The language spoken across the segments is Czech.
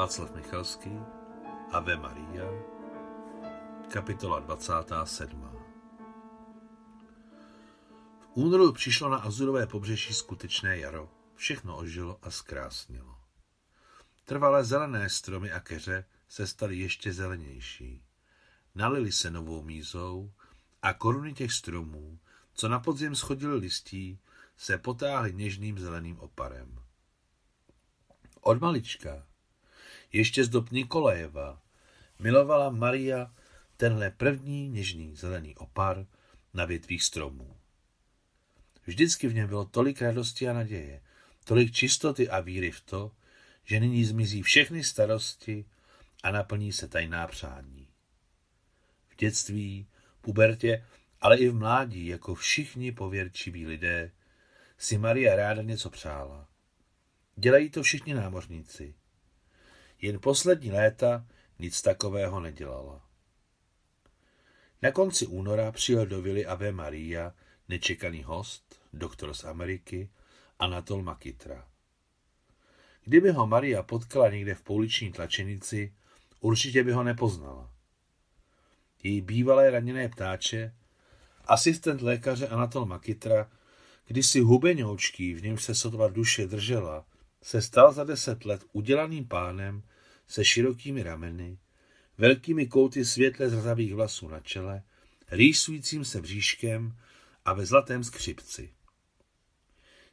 Václav Michalský, Ave Maria, kapitola 27. V únoru přišlo na Azurové pobřeží skutečné jaro. Všechno ožilo a zkrásnilo. Trvalé zelené stromy a keře se staly ještě zelenější. Nalili se novou mízou a koruny těch stromů, co na podzim schodily listí, se potáhly něžným zeleným oparem. Od malička ještě z dob Nikolajeva milovala Maria tenhle první něžný zelený opar na větvích stromů. Vždycky v něm bylo tolik radosti a naděje, tolik čistoty a víry v to, že nyní zmizí všechny starosti a naplní se tajná přání. V dětství, pubertě, ale i v mládí, jako všichni pověrčiví lidé, si Maria ráda něco přála. Dělají to všichni námořníci. Jen poslední léta nic takového nedělala. Na konci února přijel do vily Ave Maria nečekaný host, doktor z Ameriky, Anatol Makitra. Kdyby ho Maria potkala někde v pouliční tlačenici, určitě by ho nepoznala. Její bývalé raněné ptáče, asistent lékaře Anatol Makitra, kdysi hubeňoučký, v něm se sotva duše držela, se stal za deset let udělaným pánem se širokými rameny, velkými kouty světle zrzavých vlasů na čele, rýsujícím se bříškem a ve zlatém skřipci.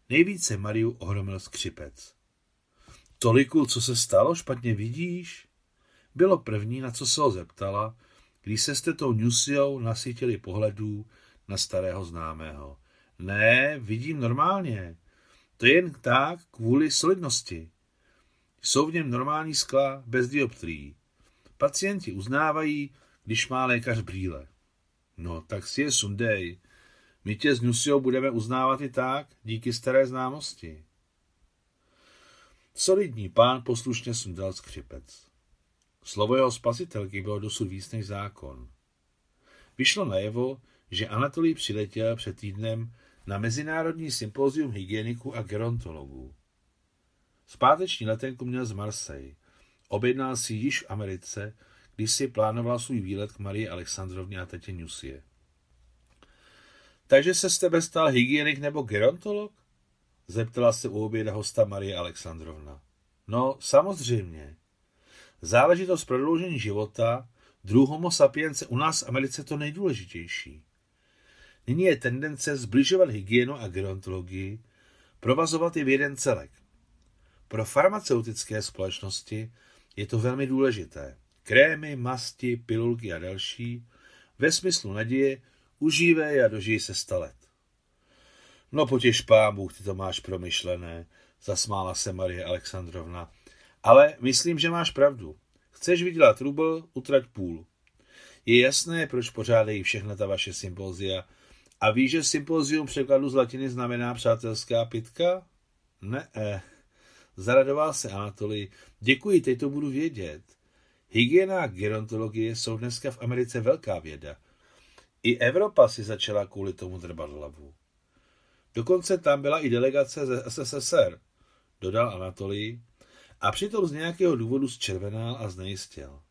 Nejvíce Mariu ohromil skřipec. Toliku, co se stalo, špatně vidíš? Bylo první, na co se ho zeptala, když se s tetou Nusiou nasytili pohledů na starého známého. Ne, vidím normálně. To je jen tak kvůli solidnosti. Jsou v něm normální skla bez dioptrií. Pacienti uznávají, když má lékař brýle. No, tak si je sundej. My tě s Nusiou budeme uznávat i tak, díky staré známosti. Solidní pán poslušně sundal skřipec. Slovo jeho spasitelky bylo dosud víc než zákon. Vyšlo najevo, že Anatolij přiletěl před týdnem na Mezinárodní sympózium hygieniků a gerontologů. Zpáteční letenku měl z Marseille. Objednal si již v Americe, když si plánoval svůj výlet k Marii Alexandrovně a tetě Nusie. Takže se z tebe stal hygienik nebo gerontolog? Zeptala se u oběda hosta Marie Alexandrovna. No, samozřejmě. Záležitost prodloužení života, druh homo sapiens u nás v Americe to nejdůležitější. Nyní je tendence zbližovat hygienu a gerontologii, provazovat je v jeden celek. Pro farmaceutické společnosti je to velmi důležité. Krémy, masti, pilulky a další, ve smyslu naděje, užívej a dožij se sta let. No potěž pán Bůh, ty to máš promyšlené, zasmála se Marie Alexandrovna. Ale myslím, že máš pravdu. Chceš vydělat rubl, utrať půl. Je jasné, proč pořádají všechna ta vaše sympózia. A víš, že sympózium překladu z latiny znamená přátelská pitka? Ne, eh. Zaradoval se Anatolij. Děkuji, teď to budu vědět. Hygiena a gerontologie jsou dneska v Americe velká věda. I Evropa si začala kvůli tomu drbat hlavu. Dokonce tam byla i delegace ze SSSR, dodal Anatolij, a přitom z nějakého důvodu zčervenal a znejistěl.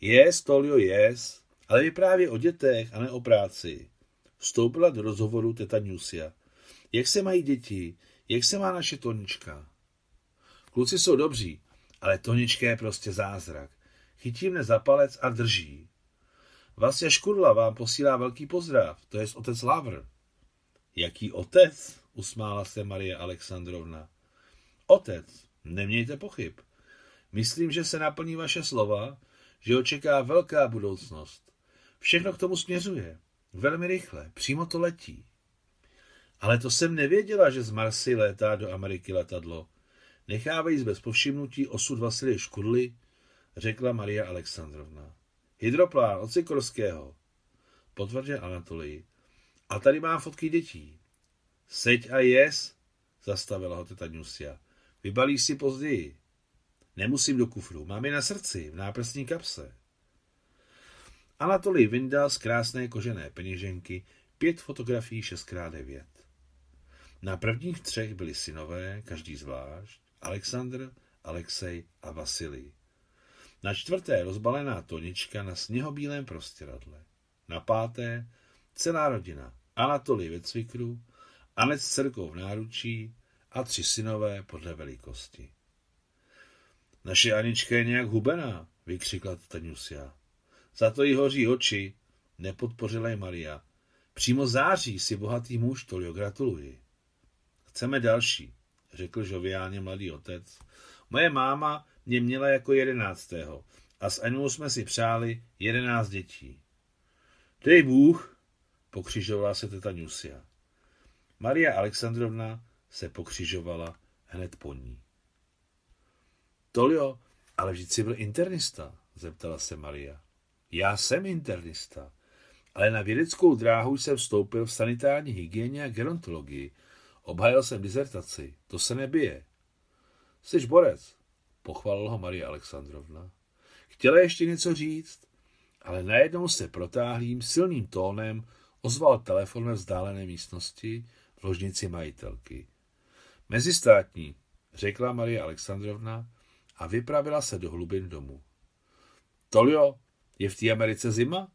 Yes, Tolio, yes, ale vyprávět o dětech a ne o práci. Vstoupila do rozhovoru teta Nusia. Jak se mají děti? Jak se má naše Tonička? Kluci jsou dobří, ale Tonička je prostě zázrak. Chytí mne za palec a drží. Vlastně Škudla vám posílá velký pozdrav, to je otec Lavr. Jaký otec? usmála se Marie Alexandrovna. Otec, nemějte pochyb. Myslím, že se naplní vaše slova, že ho čeká velká budoucnost. Všechno k tomu směřuje. Velmi rychle, přímo to letí. Ale to jsem nevěděla, že z Marsy létá do Ameriky letadlo. Nechávají bez povšimnutí osud Vasilie Škudly, řekla Maria Alexandrovna. Hydroplán od Sikorského, potvrdil Anatolij. A tady mám fotky dětí. Seď a jes, zastavila ho teta Nusia. Vybalíš si později. Nemusím do kufru, mám je na srdci, v náprstní kapse. Anatolij vyndal z krásné kožené peněženky pět fotografií 6x9. Na prvních třech byli synové, každý zvlášť, Alexandr Alexej a Vasilij. Na čtvrté rozbalená Tonička na sněhobílém prostěradle. Na páté celá rodina Anatolij ve cvikru, Anec s dcerkou v náručí a tři synové podle velikosti. Naše Anička je nějak hubená, vykřikla Taňusia. Za to jí hoří oči, nepodpořila je Maria. Přímo září si bohatý muž, Tolio, gratuluji. Chceme další, řekl žoviálně mladý otec. Moje máma mě měla jako jedenáctého a s Anou jsme si přáli jedenáct dětí. Dej Bůh, pokřižovala se teta Nusia. Maria Alexandrovna se pokřižovala hned po ní. Tolio, ale vždyť jsi byl internista, zeptala se Maria. Já jsem internista, ale na vědeckou dráhu jsem vstoupil v sanitární hygieně a gerontologii. Obhajil jsem dizertaci, to se nebije. Jsi borec, pochválila ho Maria Alexandrovna. Chtěla ještě něco říct, ale najednou se protáhlým silným tónem ozval telefon ve vzdálené místnosti v ložnici majitelky. Mezistátní, řekla Maria Alexandrovna a vypravila se do hlubin domu. Tolio, je v té Americe zima?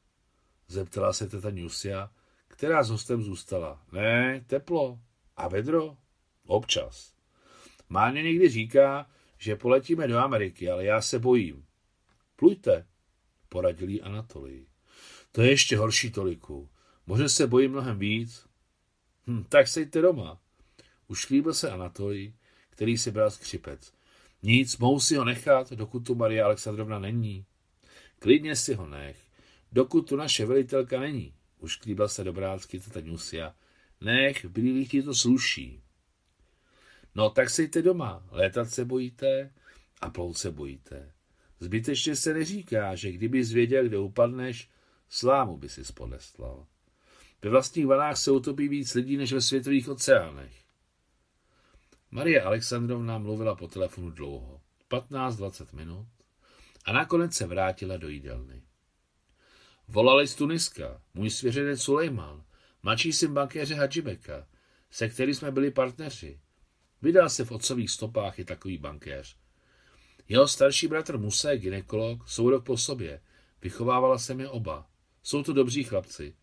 Zeptala se teta Nusia, která s hostem zůstala. Ne, teplo. A vedro? Občas. Máně někdy říká, že poletíme do Ameriky, ale já se bojím. Plujte, poradil jí Anatolii. To je ještě horší toliku. Možná se bojím mnohem víc. Hm, tak sejte doma. Už líbil se Anatolii, který si bral skřipec. Nic, mohu si ho nechat, dokud tu Maria Alexandrovna není. Klidně si ho nech, dokud tu naše velitelka není. Už klíbla se dobrácky teta Nusia. Nech, v ti to sluší. No tak sejte doma, létat se bojíte a plout se bojíte. Zbytečně se neříká, že kdyby zvěděl, kde upadneš, slámu by si spodestlal. Ve vlastních vanách se utopí víc lidí než ve světových oceánech. Marie Alexandrovna mluvila po telefonu dlouho, 15-20 minut, a nakonec se vrátila do jídelny. Volali z Tuniska, můj svěřenec Sulejman, mladší syn bankéře Hadžibeka, se kterým jsme byli partneři. Vydal se v otcových stopách i takový bankéř. Jeho starší bratr Musa je ginekolog, jsou rok po sobě. Vychovávala se mi oba. Jsou to dobří chlapci.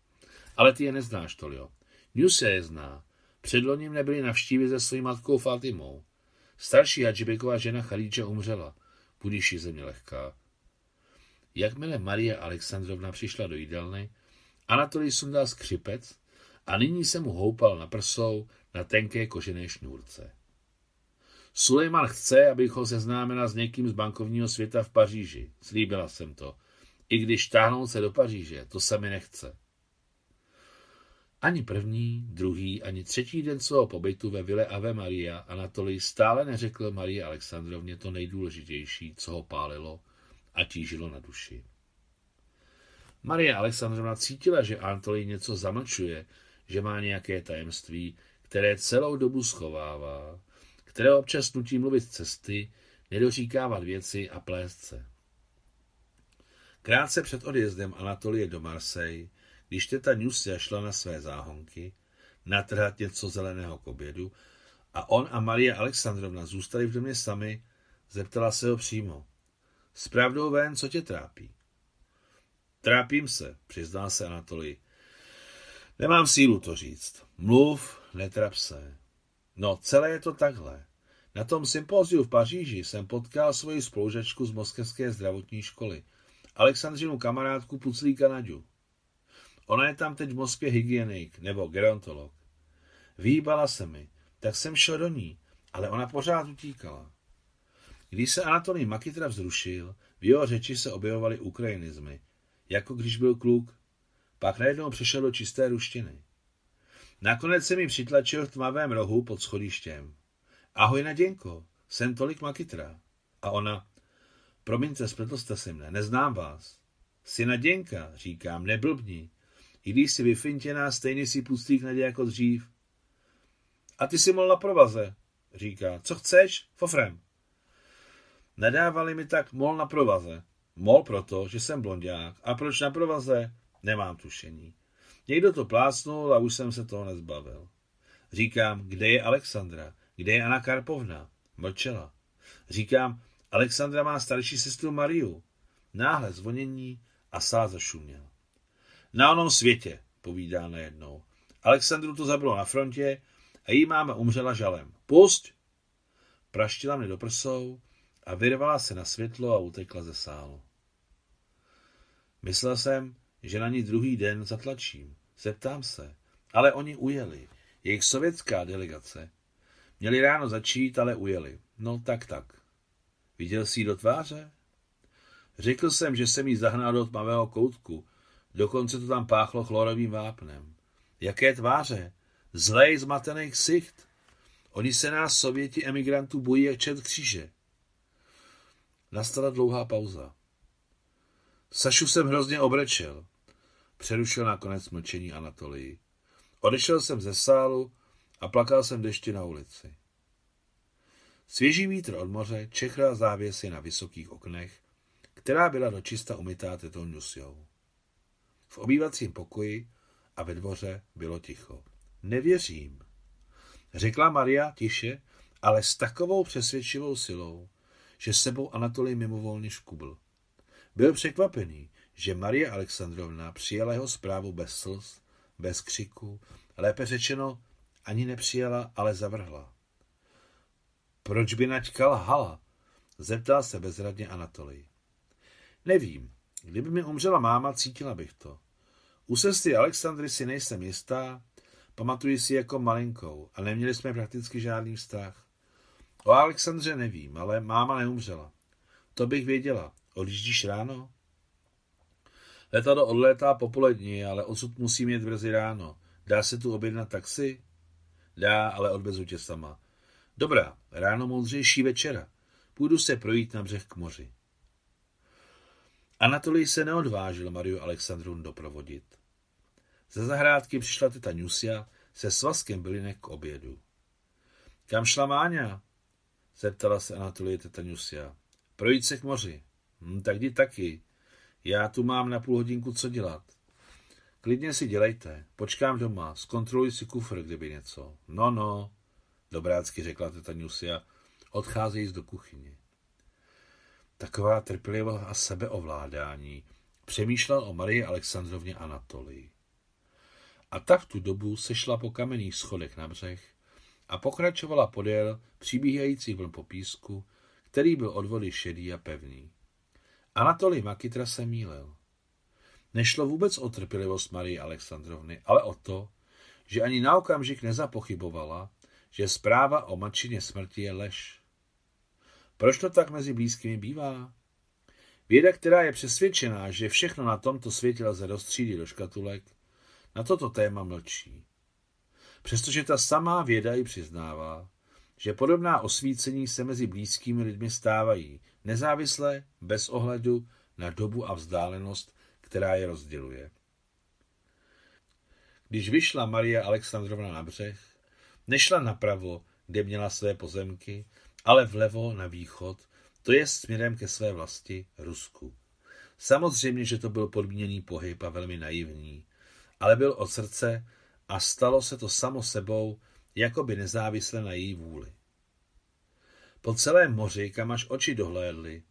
Ale ty je neznáš, Tolio. Nuse je zná. Předloním nebyli navštívit se svojí matkou Fatimou. Starší Hadžibeková žena Chalíče umřela. Budíš země lehká. Jakmile Marie Alexandrovna přišla do jídelny, Anatolij sundal skřipec a nyní se mu houpal na prsou na tenké kožené šňůrce. Sulejman chce, abych ho seznámila s někým z bankovního světa v Paříži. Slíbila jsem to. I když táhnout se do Paříže, to se mi nechce. Ani první, druhý, ani třetí den svého pobytu ve Vile Ave Maria Anatolij stále neřekl Marii Alexandrovně to nejdůležitější, co ho pálilo a tížilo na duši. Marie Alexandrovna cítila, že Anatolij něco zamlčuje, že má nějaké tajemství, které celou dobu schovává, které občas nutí mluvit cesty, nedoříkávat věci a plést se. Krátce před odjezdem Anatolie do Marseille když teta Nusia šla na své záhonky, natrhat něco zeleného k obědu a on a Maria Alexandrovna zůstali v domě sami, zeptala se ho přímo. S pravdou ven, co tě trápí? Trápím se, přiznal se Anatolij. Nemám sílu to říct. Mluv, netrap se. No, celé je to takhle. Na tom sympóziu v Paříži jsem potkal svoji spolužačku z Moskevské zdravotní školy, Alexandřinu kamarádku Puclíka Naďu. Ona je tam teď v Moskvě hygienik nebo gerontolog. Výbala se mi, tak jsem šel do ní, ale ona pořád utíkala. Když se Anatolij Makitra vzrušil, v jeho řeči se objevovaly ukrajinizmy, jako když byl kluk. Pak najednou přešel do čisté ruštiny. Nakonec se mi přitlačil v tmavém rohu pod schodištěm. Ahoj, Naděnko, jsem tolik Makitra. A ona, promiňte, spletl jste si mne, neznám vás. Jsi Naděnka, říkám, neblbni. I když jsi vyfintěná, stejně si pustík nadě jako dřív. A ty si mol na provaze, říká. Co chceš? Fofrem. Nedávali mi tak mol na provaze. Mol proto, že jsem blondák. A proč na provaze? Nemám tušení. Někdo to plásnul a už jsem se toho nezbavil. Říkám, kde je Alexandra? Kde je Anna Karpovna? Mlčela. Říkám, Alexandra má starší sestru Mariu. Náhle zvonění a sál zašuměl. Na onom světě, povídá najednou. Alexandru to zabilo na frontě a jí máma umřela žalem. Pusť! Praštila mě do prsou a vyrvala se na světlo a utekla ze sálu. Myslel jsem, že na ní druhý den zatlačím. Zeptám se. Ale oni ujeli. Jejich sovětská delegace. Měli ráno začít, ale ujeli. No tak tak. Viděl jsi do tváře? Řekl jsem, že jsem jí zahnal do tmavého koutku. Dokonce to tam páchlo chlorovým vápnem. Jaké tváře? Zlej zmatený ksicht. Oni se nás, sověti emigrantů, bojí jak čet kříže. Nastala dlouhá pauza. Sašu jsem hrozně obrečel. Přerušil nakonec mlčení Anatolii. Odešel jsem ze sálu a plakal jsem dešti na ulici. Svěží vítr od moře čechral závěsy na vysokých oknech, která byla dočista umytá tetou Nusjou. V obývacím pokoji a ve dvoře bylo ticho. Nevěřím, řekla Maria tiše, ale s takovou přesvědčivou silou, že sebou Anatolij mimovolně škubl. Byl překvapený, že Marie Alexandrovna přijala jeho zprávu bez slz, bez křiku, lépe řečeno, ani nepřijala, ale zavrhla. Proč by naťka lhala? Zeptal se bezradně Anatolij. Nevím. Kdyby mi umřela máma, cítila bych to. U sestry Alexandry si nejsem jistá, pamatuji si jako malinkou a neměli jsme prakticky žádný vztah. O Alexandře nevím, ale máma neumřela. To bych věděla. Odjíždíš ráno? Letadlo odlétá popolední, ale odsud musím jet brzy ráno. Dá se tu objednat taxi? Dá, ale odvezu tě sama. Dobrá, ráno moudřejší večera. Půjdu se projít na břeh k moři. Anatolij se neodvážil Mariu Alexandru doprovodit. Ze zahrádky přišla teta Nusia se svazkem bylinek k obědu. Kam šla Máňa? Zeptala se Anatolie teta Nusia. Projít se k moři. Hm, tak jdi taky. Já tu mám na půl hodinku co dělat. Klidně si dělejte. Počkám doma. Zkontroluj si kufr, kdyby něco. No, no, dobrácky řekla teta Nusia, odcházejíc do kuchyně. Taková trpělivost a sebeovládání. Přemýšlel o Marii Alexandrovně Anatolii. A tak v tu dobu sešla po kamenných schodech na břeh a pokračovala podél přibíhající vln po písku, který byl od vody šedý a pevný. Anatolij Makitra se mýlil. Nešlo vůbec o trpělivost Marie Alexandrovny, ale o to, že ani na okamžik nezapochybovala, že zpráva o matčině smrti je lež. Proč to tak mezi blízkými bývá? Věda, která je přesvědčená, že všechno na tomto světě lze rozstřídit do škatulek, na toto téma mlčí. Přestože ta samá věda i přiznává, že podobná osvícení se mezi blízkými lidmi stávají, nezávisle, bez ohledu na dobu a vzdálenost, která je rozděluje. Když vyšla Maria Alexandrovna na břeh, nešla napravo, kde měla své pozemky, ale vlevo na východ, to je směrem ke své vlasti, Rusku. Samozřejmě, že to byl podmíněný pohyb a velmi naivní, ale byl od srdce a stalo se to samo sebou, jako by nezávisle na její vůli. Po celém moři, kam až oči dohlédly,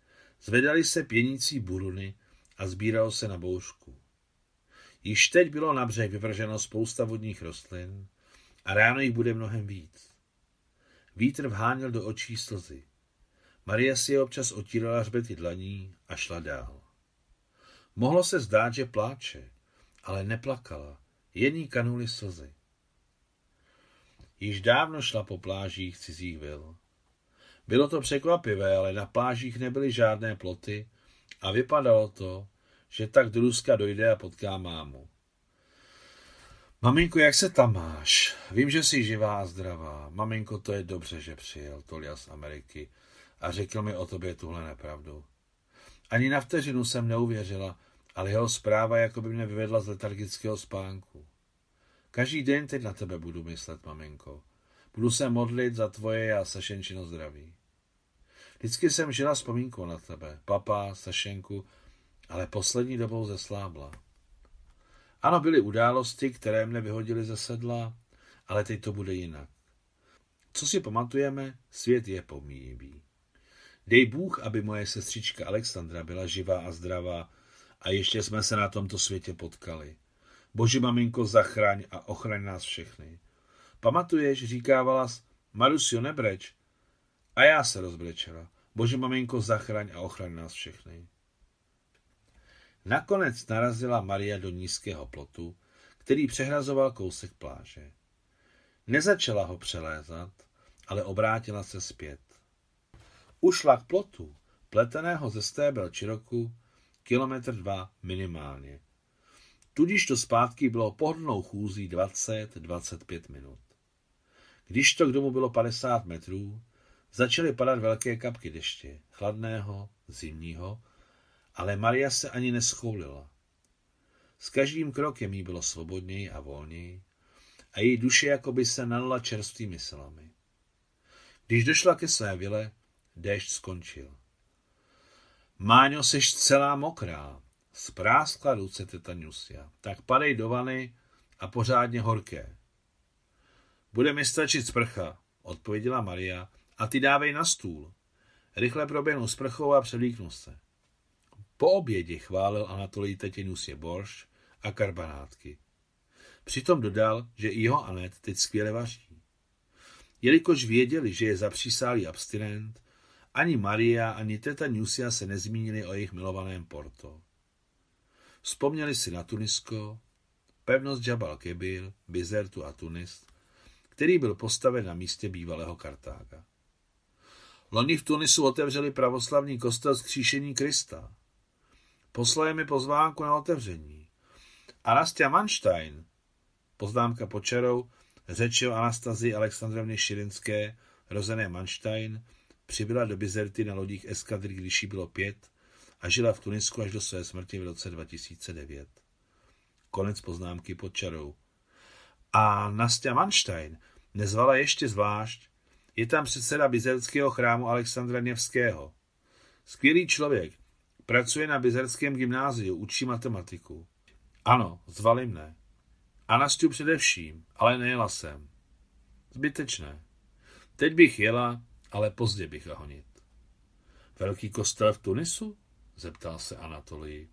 zvedaly se pěnící buruny a sbíralo se na bouřku. Již teď bylo na břeh vyvrženo spousta vodních rostlin a ráno jich bude mnohem víc. Vítr vháněl do očí slzy. Maria si je občas otírala hřbety dlaní a šla dál. Mohlo se zdát, že pláče, ale neplakala, jen jí kanuly slzy. Již dávno šla po plážích cizích vil. Bylo to překvapivé, ale na plážích nebyly žádné ploty a vypadalo to, že tak do Ruska dojde a potká mámu. Maminko, jak se tam máš? Vím, že jsi živá a zdravá. Maminko, to je dobře, že přijel Tolia z Ameriky a řekl mi o tobě tuhle nepravdu. Ani na vteřinu jsem neuvěřila, ale jeho zpráva jako by mě vyvedla z letargického spánku. Každý den teď na tebe budu myslet, maminko. Budu se modlit za tvoje a Sašenčino zdraví. Vždycky jsem žila vzpomínkou na tebe, papa, Sašenku, ale poslední dobou zeslábla. Ano, byly události, které mne vyhodily ze sedla, ale teď to bude jinak. Co si pamatujeme, svět je pomíjivý. Dej Bůh, aby moje sestřička Alexandra byla živá a zdravá a ještě jsme se na tomto světě potkali. Bože maminko, zachraň a ochraň nás všechny. Pamatuješ, říkávala Marusio, nebreč. A já se rozbrečela. Bože maminko, zachraň a ochraň nás všechny. Nakonec narazila Maria do nízkého plotu, který přehrazoval kousek pláže. Nezačala ho přelézat, ale obrátila se zpět. Ušla k plotu, pleteného ze stébel Čiroku, kilometr dva minimálně. Tudíž to zpátky bylo pohodlnou chůzí 20-25 minut. Když to k domu bylo 50 metrů, začaly padat velké kapky deště, chladného, zimního, ale Maria se ani neschoulila. S každým krokem jí bylo svobodněji a volněji a její duše jakoby se nalila čerstvými silami. Když došla ke své vile, déšť skončil. Máňo, seš celá mokrá, spráskla ruce teta Nusia. Tak padej do vany a pořádně horké. Bude mi stačit sprcha, odpověděla Maria, a ty dávej na stůl. Rychle proběhnu sprchou a převlíknu se. Po obědě chválil Anatolij tetě Nusie borš a karbanátky. Přitom dodal, že i jeho Anet teď skvěle vaří. Jelikož věděli, že je zapřísálý abstinent, ani Maria, ani teta Nusia se nezmínili o jejich milovaném Porto. Vzpomněli si na Tunisko, pevnost Jabal Kebil, Bizertu a Tunis, který byl postaven na místě bývalého Kartága. Loni v Tunisu otevřeli pravoslavní kostel zkříšení Krista. Poslali mi pozvánku na otevření. Anastia Manstein, poznámka počarou, řeč o Anastazii Alexandrovně Širinské, rozené Manstein, přibyla do Bizerty na lodích eskadry, když jí bylo pět a žila v Tunisku až do své smrti v roce 2009. Konec poznámky pod čarou. A Nastia Manstein nezvala ještě zvlášť, je tam předseda bizerského chrámu Alexandra Něvského. Skvělý člověk, pracuje na bizerském gymnáziu, učí matematiku. Ano, zvali mne. A Nastiu především, ale nejela jsem. Zbytečné. Teď bych jela, ale pozdě bych honit. Velký kostel v Tunisu? Zeptal se Anatolii.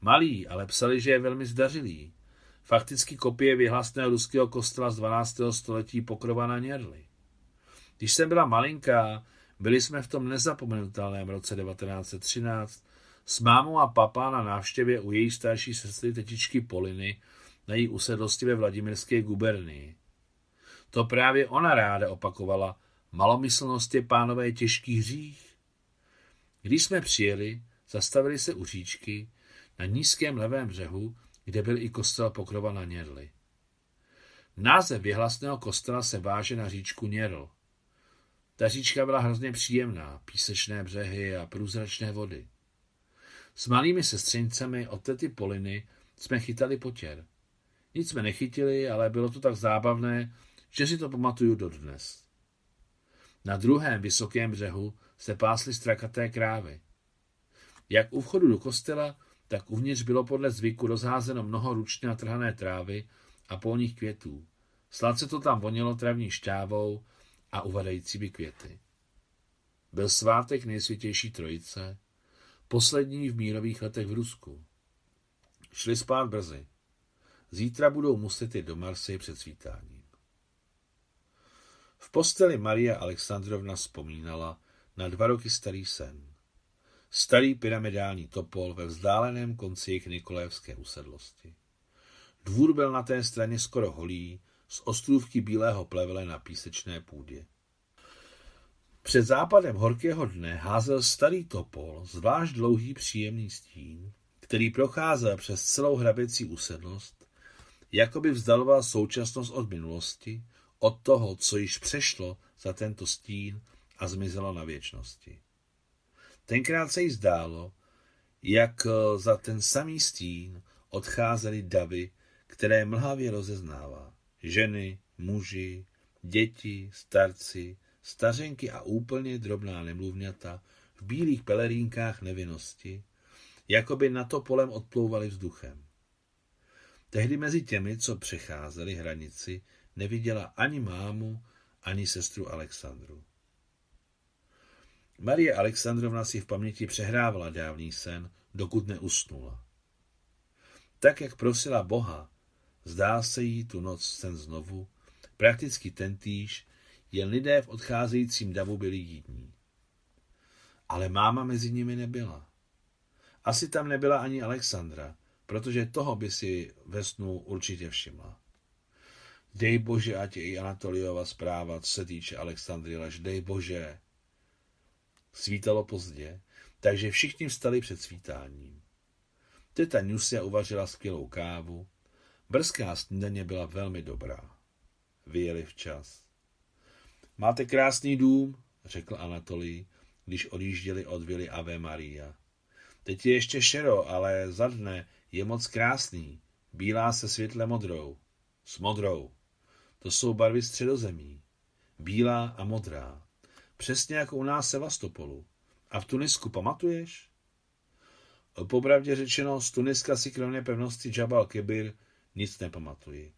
Malý, ale psali, že je velmi zdařilý. Fakticky kopie vyhlasného ruského kostela z 12. století pokrova na. Když jsem byla malinká, byli jsme v tom nezapomenutelném roce 1913 s mámou a papá na návštěvě u její starší sestry tetičky Poliny na její usedlosti ve Vladimirské gubernii. To právě ona ráda opakovala, malomyslnost je pánové těžký hřích. Když jsme přijeli, zastavili se u říčky na nízkém levém břehu, kde byl i kostel pokrova na Něrli. Název věhlasného kostela se váže na říčku Něrl. Ta říčka byla hrozně příjemná, písečné břehy a průzračné vody. S malými sestřenicemi od tety Poliny jsme chytali potěr. Nic jsme nechytili, ale bylo to tak zábavné, že si to pamatuju dodnes. Na druhém vysokém břehu se pásly strakaté krávy. Jak u vchodu do kostela, tak uvnitř bylo podle zvyku rozházeno mnoho ručně natrhané trávy a polních květů. Sladce to tam vonilo travní šťávou a uvadajícími květy. Byl svátek nejsvětější trojice, poslední v mírových letech v Rusku. Šli spát brzy. Zítra budou muset jít do Marsy před svítáním. V posteli Maria Alexandrovna vzpomínala na dva roky starý sen. Starý pyramidální topol ve vzdáleném konci jejich Nikolévské usedlosti. Dvůr byl na té straně skoro holý, z ostrůvky bílého plevele na písečné půdě. Před západem horkého dne házel starý topol zvlášť dlouhý příjemný stín, který procházel přes celou hraběcí usedlost, jako by vzdaloval současnost od minulosti, od toho, co již přešlo za tento stín a zmizelo na věčnosti. Tenkrát se jí zdálo, jak za ten samý stín odcházely davy, které mlhavě rozeznává. Ženy, muži, děti, starci, stařenky a úplně drobná nemluvňata v bílých pelerínkách nevinnosti, jako by na to polem odplouvali vzduchem. Tehdy mezi těmi, co přecházeli hranici, neviděla ani mámu, ani sestru Alexandru. Marie Alexandrovna si v paměti přehrávala dávný sen, dokud neusnula. Tak, jak prosila Boha, zdá se jí tu noc sen znovu, prakticky tentýž, jen lidé v odcházejícím davu byli jídní. Ale máma mezi nimi nebyla. Asi tam nebyla ani Alexandra, protože toho by si ve snu určitě všimla. Dej bože, ať je i Anatoliova zpráva, co se týče Alexandry lež, dej bože. Svítalo pozdě, takže všichni vstali před svítáním. Teta Nusia uvařila skvělou kávu, brzká snídaně byla velmi dobrá. Vyjeli včas. Máte krásný dům, řekl Anatolij, když odjížděli od vily Ave Maria. Teď je ještě šero, ale za dne je moc krásný. Bílá se světle modrou. S modrou. To jsou barvy středozemí. Bílá a modrá. Přesně jako u nás Sevastopolu. A v Tunisku pamatuješ? Popravdě řečeno, z Tuniska si kromě pevnosti Jabal Kebir nic nepamatuji.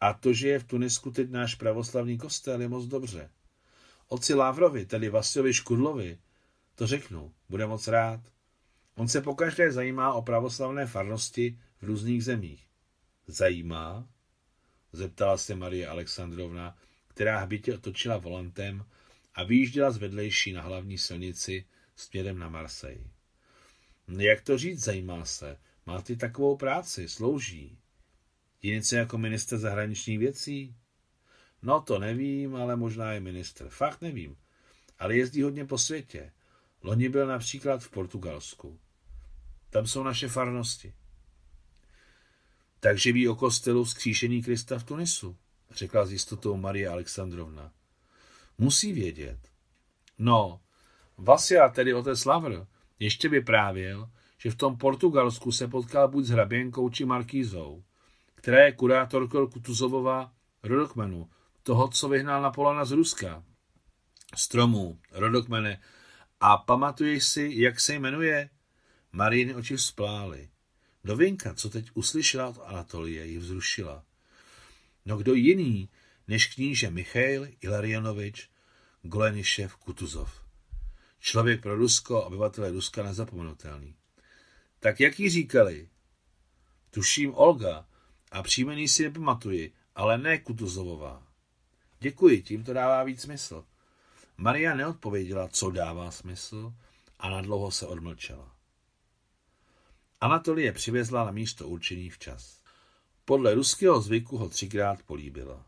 A to, že je v Tunisku teď náš pravoslavný kostel, je moc dobře. Oci Lávrovi, tedy Vasiovi Škudlovi, to řeknu, bude moc rád. On se pokaždé zajímá o pravoslavné farnosti v různých zemích. Zajímá? Zeptala se Marie Alexandrovna, která hbitě otočila volantem a vyjížděla z vedlejší na hlavní silnici směrem na Marseille. Jak to říct, zajímá se. Má ty takovou práci, slouží. Je něco jako minister zahraničních věcí? No to nevím, ale možná je minister. Fakt nevím. Ale jezdí hodně po světě. Loni byl například v Portugalsku. Tam jsou naše farnosti. Takže ví o kostelu vzkříšení Krista v Tunisu, řekla s jistotou Marie Alexandrovna. Musí vědět. No, Vasia, tedy otec Lavr, ještě vyprávěl, že v tom Portugalsku se potkal buď s hraběnkou či markízou, která je kurátorkou Kutuzovova rodokmenu, toho, co vyhnal Napoleona z Ruska. Stromů, rodokmene. A pamatuješ si, jak se jmenuje? Marijiny oči vzplály. Novinka, co teď uslyšela od Anatolie, ji vzrušila. No kdo jiný, než kníže Michail Ilarianovič Golenišev Kutuzov. Člověk pro Rusko, obyvatele Ruska nezapomenutelný. Tak jak jí říkali? Tuším Olga a příjmení si nepamatuji, ale ne Kutuzovová. Děkuji, tím to dává víc smysl. Maria neodpověděla, co dává smysl a nadlouho se odmlčela. Anatolie přivezla na místo určení včas. Podle ruského zvyku ho třikrát políbila.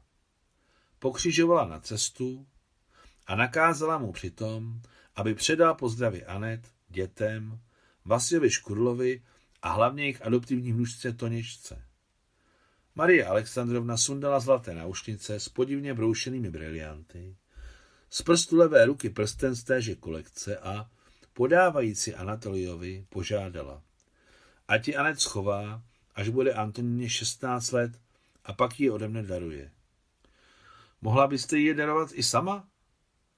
Pokřižovala na cestu a nakázala mu přitom, aby předal pozdravy Anet, dětem, Vasiovi Škurlovi a hlavně jejich adoptivní vnučce Toněčce. Marie Alexandrovna sundala zlaté náušnice s podivně broušenými brilianty, z prstu levé ruky prsten z téže kolekce a, podávající Anatoliovi, požádala. Ať ji Anet schová, až bude Antonině 16 let a pak ji ode mne daruje. Mohla byste ji darovat i sama?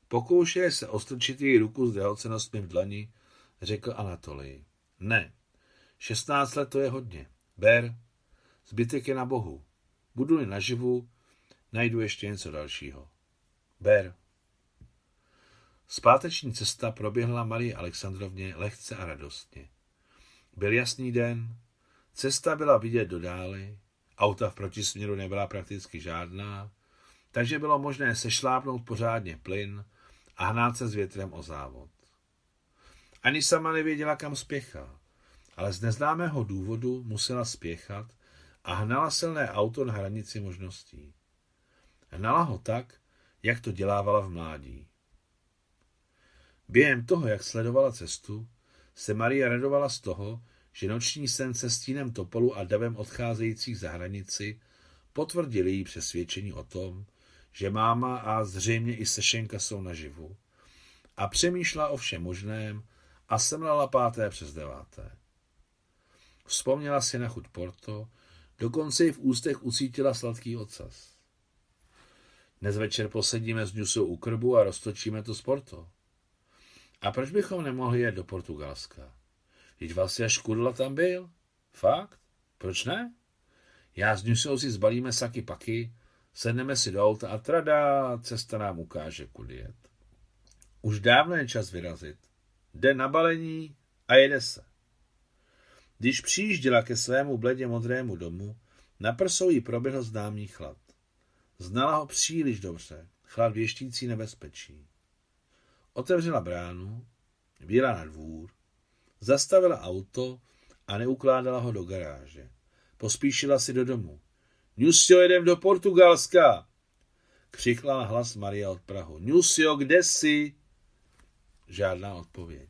Pokoušeje se ostrčit její ruku s drahocenostmi v dlani, řekl Anatolij. Ne, 16 let to je hodně. Ber, zbytek je na Bohu. Budu-li naživu, najdu ještě něco dalšího. Ber. Zpáteční cesta proběhla Marie Alexandrovně lehce a radostně. Byl jasný den, cesta byla vidět do dály, auta v protisměru nebyla prakticky žádná, takže bylo možné sešlápnout pořádně plyn a hnát se s větrem o závod. Ani sama nevěděla, kam spěchá, ale z neznámého důvodu musela spěchat a hnala silné auto na hranici možností. Hnala ho tak, jak to dělávala v mládí. Během toho, jak sledovala cestu, se Maria radovala z toho, že noční sen se stínem topolu a davem odcházejících za hranici potvrdili jí přesvědčení o tom, že máma a zřejmě i Sešenka jsou naživu. A přemýšlela o všem možném a semlala páté přes deváté. Vzpomněla si na chud Porto, dokonce i v ústech ucítila sladký ocas. Dnes večer posedíme s Nusou u krbu a roztočíme to z Porto. A proč bychom nemohli jet do Portugalska? Vždyť Vasia Škudla tam byl. Fakt? Proč ne? Já s Nusou si zbalíme saky paky, sedneme si do auta a trada, cesta nám ukáže, kudy jet. Už dávno je čas vyrazit. Jde na balení a jede se. Když přijížděla ke svému bledě modrému domu, na prsou jí proběhl známý chlad. Znala ho příliš dobře, chlad věštící nebezpečí. Otevřela bránu, vyjela na dvůr, zastavila auto a neukládala ho do garáže. Pospíšila si do domu. Nusio, jedem do Portugalska! Křikla na hlas Maria od Prahu. Nusio, kde jsi? Žádná odpověď.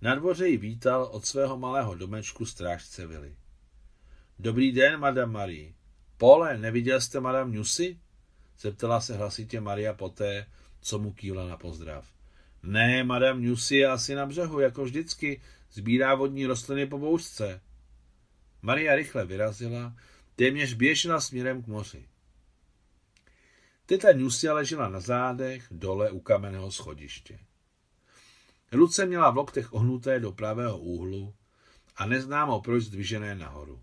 Na dvoře ji vítal od svého malého domečku strážce Vily. Dobrý den, madam Marie. Pole, neviděl jste madam Nusy? Zeptala se hlasitě Maria poté, co mu kývla na pozdrav. Ne, madam Nusy je asi na břehu, jako vždycky, sbírá vodní rostliny po bouřce. Maria rychle vyrazila, téměř běžela směrem k moři. Teta Nusia ležela na zádech dole u kamenného schodiště. Ruce měla v loktech ohnuté do pravého úhlu a neznámo proč zdvižené nahoru.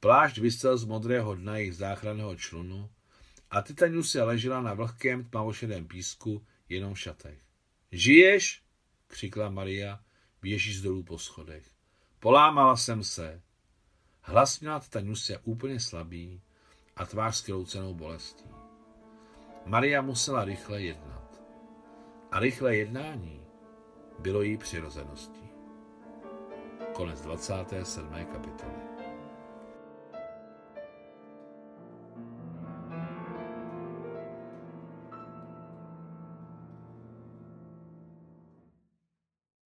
Plášť vysel z modrého dna jejich záchranného člunu a teta Nusia ležela na vlhkém tmavošedém písku jenom v šatech. Žiješ? křikla Maria, běží z dolů po schodech. Polámala jsem se. Hlas měla teta Nusia úplně slabý a tvář s kroucenou bolestí. Maria musela rychle jednat. A rychlé jednání bylo jí přirozeností. Konec 27. kapitoly.